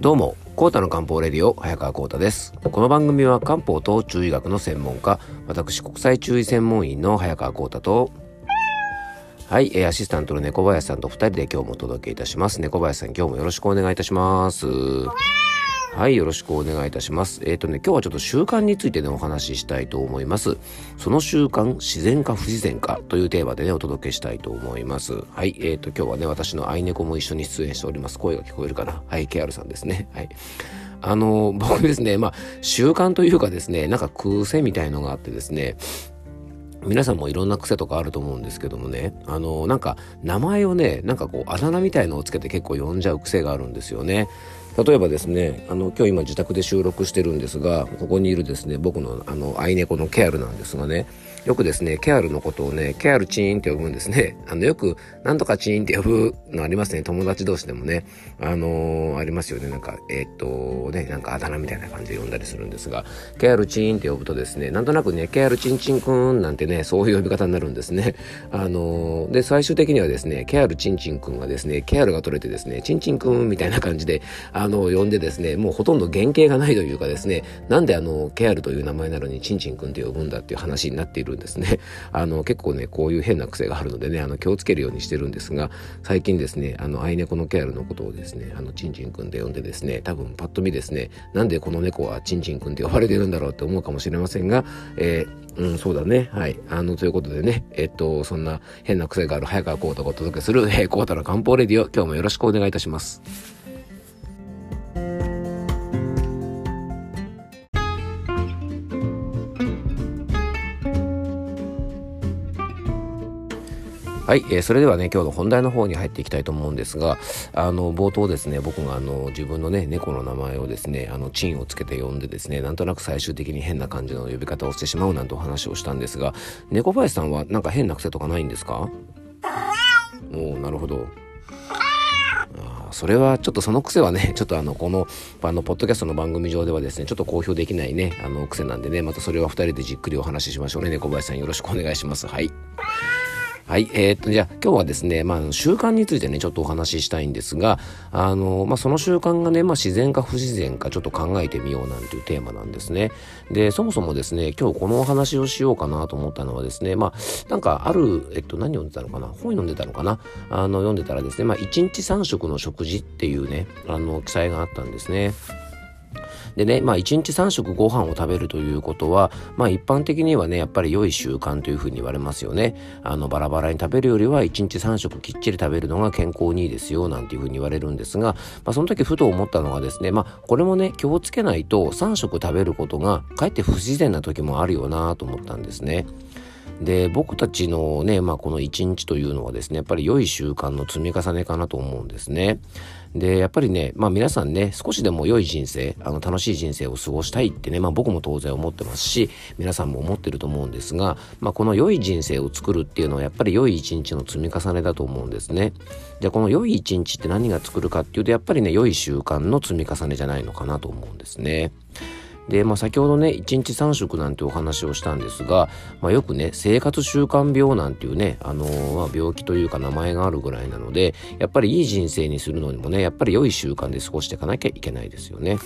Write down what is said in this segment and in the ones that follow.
どうも、コータの漢方レディオ、早川コータです。この番組は漢方と中医学の専門家、私国際中医専門員の早川コータと、はい、アシスタントの猫林さんと2人で今日もお届けいたします。猫林さん、今日もよろしくお願いいたします。はい、よろしくお願いいたします。えっ、ー、とね、今日はちょっと習慣についてね、お話ししたいと思います。その習慣、自然か不自然かというテーマでね、お届けしたいと思います。はい、えっ、ー、と、今日はね、私の愛猫も一緒に出演しております。声が聞こえるかな？はい、ケアルさんですね。はい。あの、僕ですね、まあ、習慣というかですね、なんか癖みたいのがあってですね、皆さんもいろんな癖とかあると思うんですけどもね、あの、なんか名前をね、なんかこうあだ名みたいのをつけて結構呼んじゃう癖があるんですよね。例えばですねあの今日今自宅で収録してるんですがここにいるですね僕のあの愛猫のケアルなんですがねよくですね、ケアルのことをね、ケアルチーンって呼ぶんですね。あの、よく、なんとかチーンって呼ぶのありますね。友達同士でもね。あのー、ありますよね。なんか、えー、っと、ね、なんかあだ名みたいな感じで呼んだりするんですが、ケアルチーンって呼ぶとですね、なんとなくね、ケアルチンチンくんなんてね、そういう呼び方になるんですね。あのー、で、最終的にはですね、ケアルチンチンくんがですね、ケアルが取れてですね、チンチンくんみたいな感じで、あの、呼んでですね、もうほとんど原型がないというかですね、なんであの、ケアルという名前なのにチンチンくんって呼ぶんだっていう話になっているるんですね。あの結構ねこういう変な癖があるのでねあの気をつけるようにしてるんですが最近ですねあの愛猫のケアルのことをですねあのチンチンくんで呼んでですね多分パッと見ですねなんでこの猫はチンチンくんって呼ばれてるんだろうって思うかもしれませんが、えー、うん、そうだね。はい。あの、ということでね、えっと、そんな変な癖がある早川コータがお届けする、えー、コータの漢方レディオ、今日もよろしくお願いいたします。はい、えー、それではね今日の本題の方に入っていきたいと思うんですがあの冒頭ですね僕があの自分のね猫の名前をですねあのチンをつけて呼んでですねなんとなく最終的に変な感じの呼び方をしてしまうなんてお話をしたんですが猫林さんはなんか変な癖とかないんですか？おなるほどそれはちょっとその癖はね、ちょっとあの、この、あの、ポッドキャストの番組上ではですね、ちょっと公表できないね、あの、癖なんでね、またそれは二人でじっくりお話ししましょうね。猫林さんよろしくお願いします。はい。はい。えー、っと、じゃあ今日はですね、まあ習慣についてね、ちょっとお話ししたいんですが、あの、まあその習慣がね、まあ自然か不自然かちょっと考えてみようなんていうテーマなんですね。で、そもそもですね、今日このお話をしようかなと思ったのはですね、まあなんかある、えっと何読んでたのかな？本読んでたのかな？あの、読んでたらですね、まあ1日3食の食事っていうね、あの、記載があったんですね。でね、まあ1日3食ご飯を食べるということは、まあ一般的にはね、やっぱり良い習慣というふうに言われますよね。あの、バラバラに食べるよりは1日3食きっちり食べるのが健康にいいですよ、なんていうふうに言われるんですが、まあその時ふと思ったのがですね、まあこれもね、気をつけないと3食食べることがかえって不自然な時もあるよなと思ったんですね。で僕たちのね、まあ、この一日というのはですねやっぱり良い習慣の積み重ねかなと思うんですね。で、やっぱりね、まあ皆さんね、少しでも良い人生、あの楽しい人生を過ごしたいってね、まあ僕も当然思ってますし、皆さんも思ってると思うんですが、まあこの良い人生を作るっていうのはやっぱり良い一日の積み重ねだと思うんですね。じゃあこの良い一日って何が作るかっていうと、やっぱりね、良い習慣の積み重ねじゃないのかなと思うんですね。で、まあ、先ほどね、1日3食なんてお話をしたんですが、まあ、よくね、生活習慣病なんていうね、あのー、まあ、病気というか名前があるぐらいなので、やっぱりいい人生にするのにもね、やっぱり良い習慣で過ごしていかなきゃいけないですよね。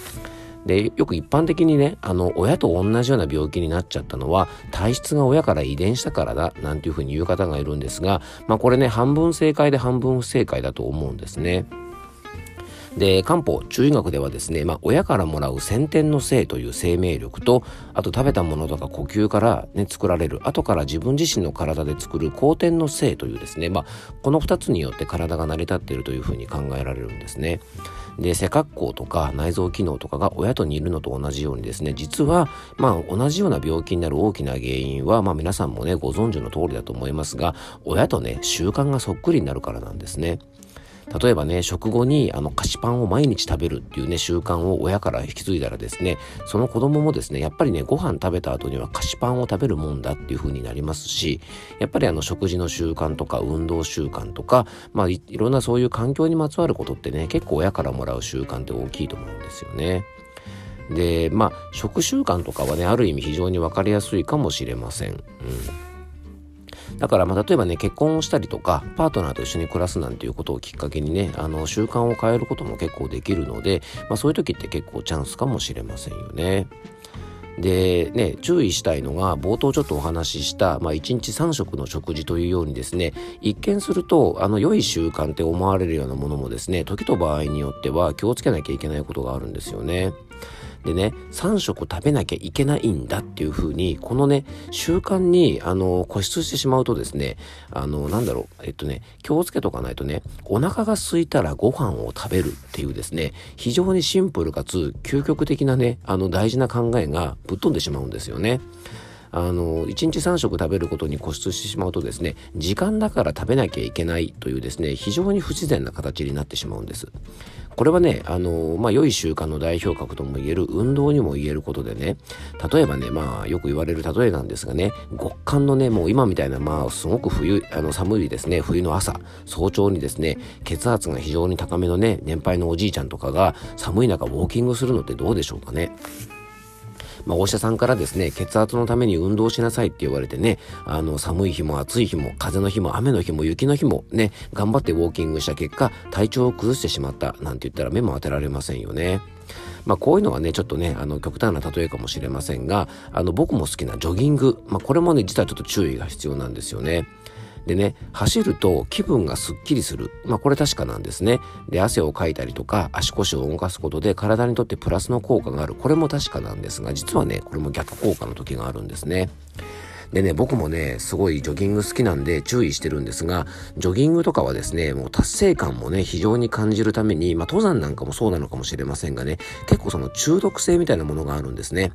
で、よく一般的にね、あの、親と同じような病気になっちゃったのは、体質が親から遺伝したからだ、なんていうふうに言う方がいるんですが、まあこれね、半分正解で半分不正解だと思うんですね。で、漢方、中医学ではですね、まあ、親からもらう先天の性という生命力と、あと食べたものとか呼吸からね、作られる、後から自分自身の体で作る後天の性というですね、まあ、この二つによって体が成り立っているというふうに考えられるんですね。で、背格好とか内臓機能とかが親と似るのと同じようにですね、実は、まあ、同じような病気になる大きな原因は、まあ、皆さんもね、ご存知の通りだと思いますが、親とね、習慣がそっくりになるからなんですね。例えばね、食後にあの菓子パンを毎日食べるっていうね、習慣を親から引き継いだらですね、その子供もですね、やっぱりね、ご飯食べた後には菓子パンを食べるもんだっていう風になりますし、やっぱりあの食事の習慣とか運動習慣とか、まあいろんなそういう環境にまつわることってね、結構親からもらう習慣って大きいと思うんですよね。で、まあ、食習慣とかはね、ある意味非常にわかりやすいかもしれません。うん。だからまあ例えばね結婚をしたりとかパートナーと一緒に暮らすなんていうことをきっかけにねあの習慣を変えることも結構できるので、まあ、そういう時って結構チャンスかもしれませんよね。でね注意したいのが冒頭ちょっとお話しした、まあ、1日3食の食事というようにですね一見するとあの良い習慣って思われるようなものもですね時と場合によっては気をつけなきゃいけないことがあるんですよね。でね、3食食べなきゃいけないんだっていう風に、このね、習慣に、あの、固執してしまうとですね、あの、なんだろう、えっとね、気をつけとかないとね、お腹が空いたらご飯を食べるっていうですね、非常にシンプルかつ究極的なね、あの大事な考えがぶっ飛んでしまうんですよね。あの、1日3食食べることに固執してしまうとですね、時間だから食べなきゃいけないというですね、非常に不自然な形になってしまうんです。これはね、あの、まあ、良い習慣の代表格とも言える運動にも言えることでね、例えばね、まあ、よく言われる例えなんですがね、極寒のね、もう今みたいな、まあ、すごく冬、あの、寒いですね、冬の朝、早朝にですね、血圧が非常に高めのね、年配のおじいちゃんとかが寒い中ウォーキングするのってどうでしょうかね。まあ、お医者さんからですね、血圧のために運動しなさいって言われてね、あの、寒い日も暑い日も、風の日も雨の日も雪の日もね、頑張ってウォーキングした結果、体調を崩してしまったなんて言ったら目も当てられませんよね。まあこういうのはね、ちょっとね、あの極端な例えかもしれませんが、あの僕も好きなジョギング、まあこれもね、実はちょっと注意が必要なんですよね。でね、走ると気分がすっきりする。まあこれ確かなんですね。で、汗をかいたりとか足腰を動かすことで体にとってプラスの効果がある。これも確かなんですが、実はね、これも逆効果の時があるんですね。でね、僕もね、すごいジョギング好きなんで注意してるんですが、ジョギングとかはですね、もう達成感もね、非常に感じるために、まあ登山なんかもそうなのかもしれませんがね、結構その中毒性みたいなものがあるんですね。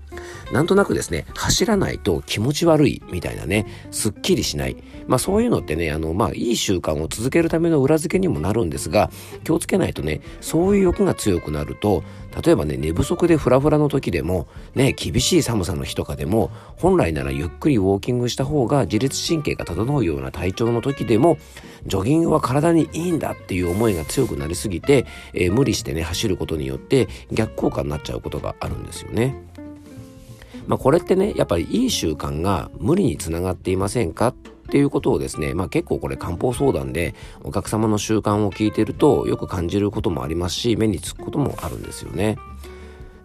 なんとなくですね、走らないと気持ち悪いみたいなね、すっきりしない。まあそういうのってね、あの、まあいい習慣を続けるための裏付けにもなるんですが、気をつけないとね、そういう欲が強くなると、例えばね、寝不足でフラフラの時でも、ね、厳しい寒さの日とかでも、本来ならゆっくりウォーキングした方が自律神経が整うような体調の時でも、ジョギングは体にいいんだっていう思いが強くなりすぎて、えー、無理してね、走ることによって逆効果になっちゃうことがあるんですよね。まあこれってね、やっぱりいい習慣が無理につながっていませんかっていうことをですね、まあ結構これ漢方相談でお客様の習慣を聞いてるとよく感じることもありますし、目につくこともあるんですよね。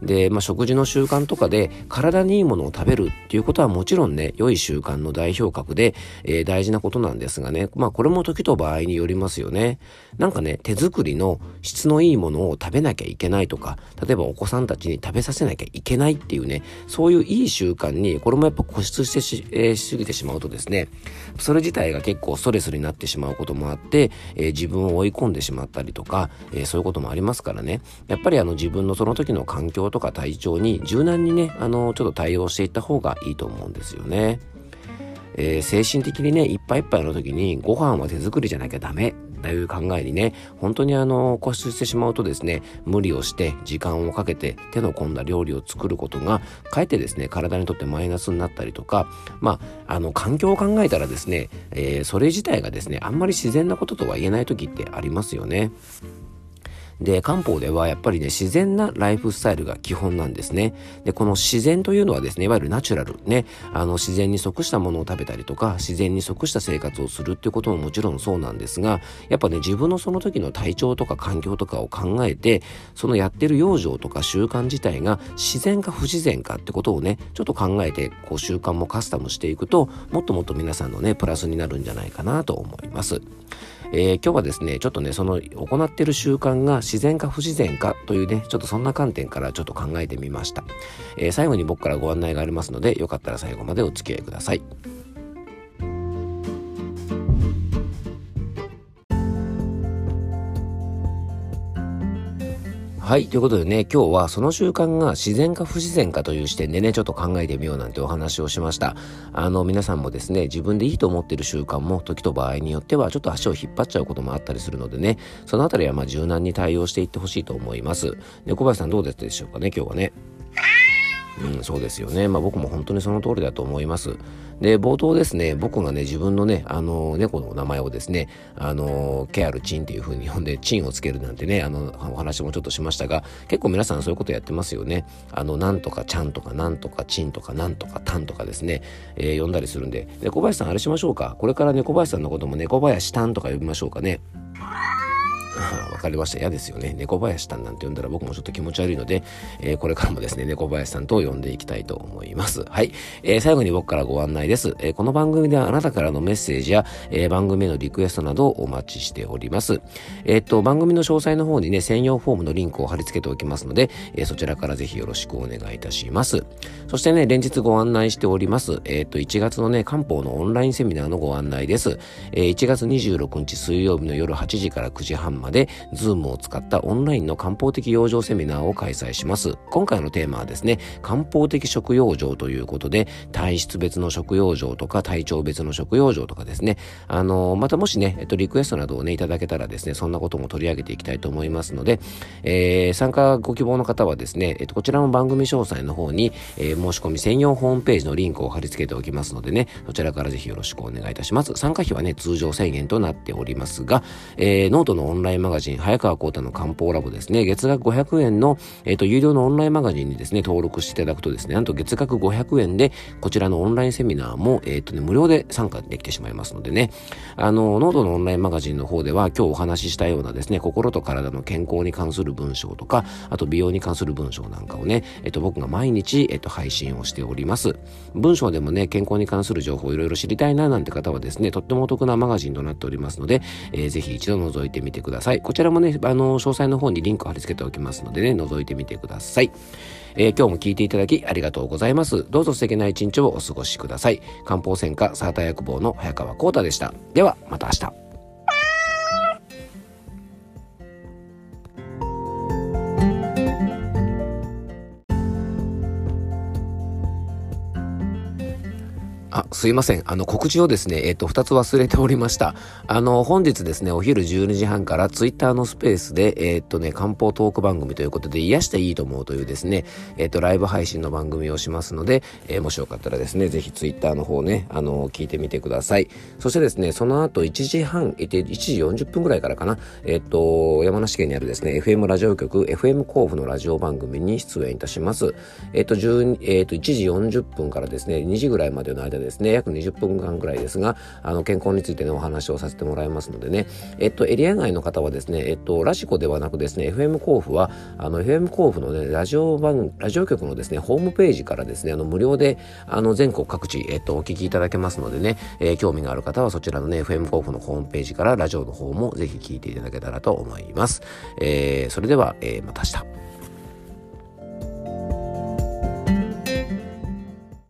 で、まあ、食事の習慣とかで体にいいものを食べるっていうことはもちろんね、良い習慣の代表格で、えー、大事なことなんですがね、まあこれも時と場合によりますよね。なんかね、手作りの質のいいものを食べなきゃいけないとか、例えばお子さんたちに食べさせなきゃいけないっていうね、そういういい習慣に、これもやっぱ固執してし,、えー、しすぎてしまうとですね、それ自体が結構ストレスになってしまうこともあって、えー、自分を追い込んでしまったりとか、えー、そういうこともありますからね、やっぱりあの自分のその時の環境とか体調に柔軟にね、あの、ちょっと対応していった方がいいと思うんですよね。えー、精神的にね、いっぱいいっぱいの時にご飯は手作りじゃなきゃダメという考えにね、本当にあの、固執してしまうとですね、無理をして時間をかけて手の込んだ料理を作ることが、かえってですね、体にとってマイナスになったりとか、まあ、あの、環境を考えたらですね、えー、それ自体がですね、あんまり自然なこととは言えない時ってありますよね。で、漢方ではやっぱりね、自然なライフスタイルが基本なんですね。で、この自然というのはですね、いわゆるナチュラルね、あの、自然に即したものを食べたりとか、自然に即した生活をするっていうことももちろんそうなんですが、やっぱね、自分のその時の体調とか環境とかを考えて、そのやってる養生とか習慣自体が自然か不自然かってことをね、ちょっと考えて、こう習慣もカスタムしていくと、もっともっと皆さんのね、プラスになるんじゃないかなと思います。えー、今日はですね、ちょっとね、その行っている習慣が自然か不自然かというね、ちょっとそんな観点からちょっと考えてみました。えー、最後に僕からご案内がありますので、よかったら最後までお付き合いください。はい。ということでね、今日はその習慣が自然か不自然かという視点でね、ちょっと考えてみようなんてお話をしました。あの、皆さんもですね、自分でいいと思ってる習慣も時と場合によってはちょっと足を引っ張っちゃうこともあったりするのでね、そのあたりはま柔軟に対応していってほしいと思います。猫林さんどうでしたでしょうかね、今日はね。うん、そうですよね。まあ僕も本当にその通りだと思います。で、冒頭ですね、僕がね、自分のね、あの、猫の名前をですね、あの、ケアルチンっていう風に呼んで、チンをつけるなんてね、あの、お話もちょっとしましたが、結構皆さんそういうことやってますよね。あの、なんとかちゃんとか、なんとかチンとか、なんとかタンとかですね、えー、呼んだりするんで、猫林さんあれしましょうか。これから猫林さんのことも猫林タンとか呼びましょうかね。わかりました。嫌ですよね。猫林さんなんて呼んだら僕もちょっと気持ち悪いので、えー、これからもですね、猫林さんと呼んでいきたいと思います。はい。えー、最後に僕からご案内です。えー、この番組ではあなたからのメッセージや、え番組へのリクエストなどをお待ちしております。えっと、番組の詳細の方にね、専用フォームのリンクを貼り付けておきますので、えそちらからぜひよろしくお願いいたします。そしてね、連日ご案内しております。えっと、1月のね、漢方のオンラインセミナーのご案内です。え1月26日水曜日の夜8時から9時半まで、 Zoom を使ったオンラインの漢方的養生セミナーを開催します。今回のテーマはですね、漢方的食養生ということで、体質別の食養生とか体調別の食養生とかですね、あの、またもしね、えっと、リクエストなどをね、いただけたらですね、そんなことも取り上げていきたいと思いますので、えー、参加ご希望の方はですね、えっと、こちらの番組詳細の方に、えー、申し込み専用ホームページのリンクを貼り付けておきますのでね、そちらからぜひよろしくお願いいたします。参加費はね、通常1000円となっておりますが、えー、ノートのオンラインマガジン、早川幸太の漢方ラボですね、月額500円の、えっ、ー、と、有料のオンラインマガジンにですね、登録していただくとですね、なんと月額500円で、こちらのオンラインセミナーも、えっ、ー、とね、無料で参加できてしまいますのでね、あの、ノートのオンラインマガジンの方では、今日お話ししたようなですね、心と体の健康に関する文章とか、あと美容に関する文章なんかをね、えっ、ー、と、僕が毎日、えっ、と、配信をしております。文章でもね、健康に関する情報をいろいろ知りたいななんて方はですね、とってもお得なマガジンとなっておりますので、えー、ぜひ一度覗いてみてください。こちらもね、あの、詳細の方にリンク貼り付けておきますのでね、覗いてみてください。えー、今日も聞いていただきありがとうございます。どうぞ素敵な一日をお過ごしください。漢方専科サーター薬房の早川幸太でした。では、また明日。すいません。あの、告知をですね、えっ、と、二つ忘れておりました。あの、本日ですね、お昼12時半からツイッターのスペースで、えっ、とね、漢方トーク番組ということで、癒していいと思うというですね、えっ、と、ライブ配信の番組をしますので、えもしよかったらですね、ぜひツイッターの方ね、あの、聞いてみてください。そしてですね、その後1時半、え1時40分ぐらいからかな、えっ、と、山梨県にあるですね、FM ラジオ局、FM 甲府のラジオ番組に出演いたします。えっ、と、1えっ、と、1時40分からですね、2時ぐらいまでの間ですね、約20分間ぐらいですが、あの、健康についてのお話をさせてもらいますのでね、えっと、エリア外の方はですね、えっと、ラジコではなくですね、FM 甲府は、あの、FM 甲府のね、ラジオ番、ラジオ局のですね、ホームページからですね、あの、無料で、あの、全国各地、えっと、お聞きいただけますのでね、えー、興味がある方はそちらのね、FM 甲府のホームページからラジオの方もぜひ聞いていただけたらと思います。えー、それでは、えー、また明日。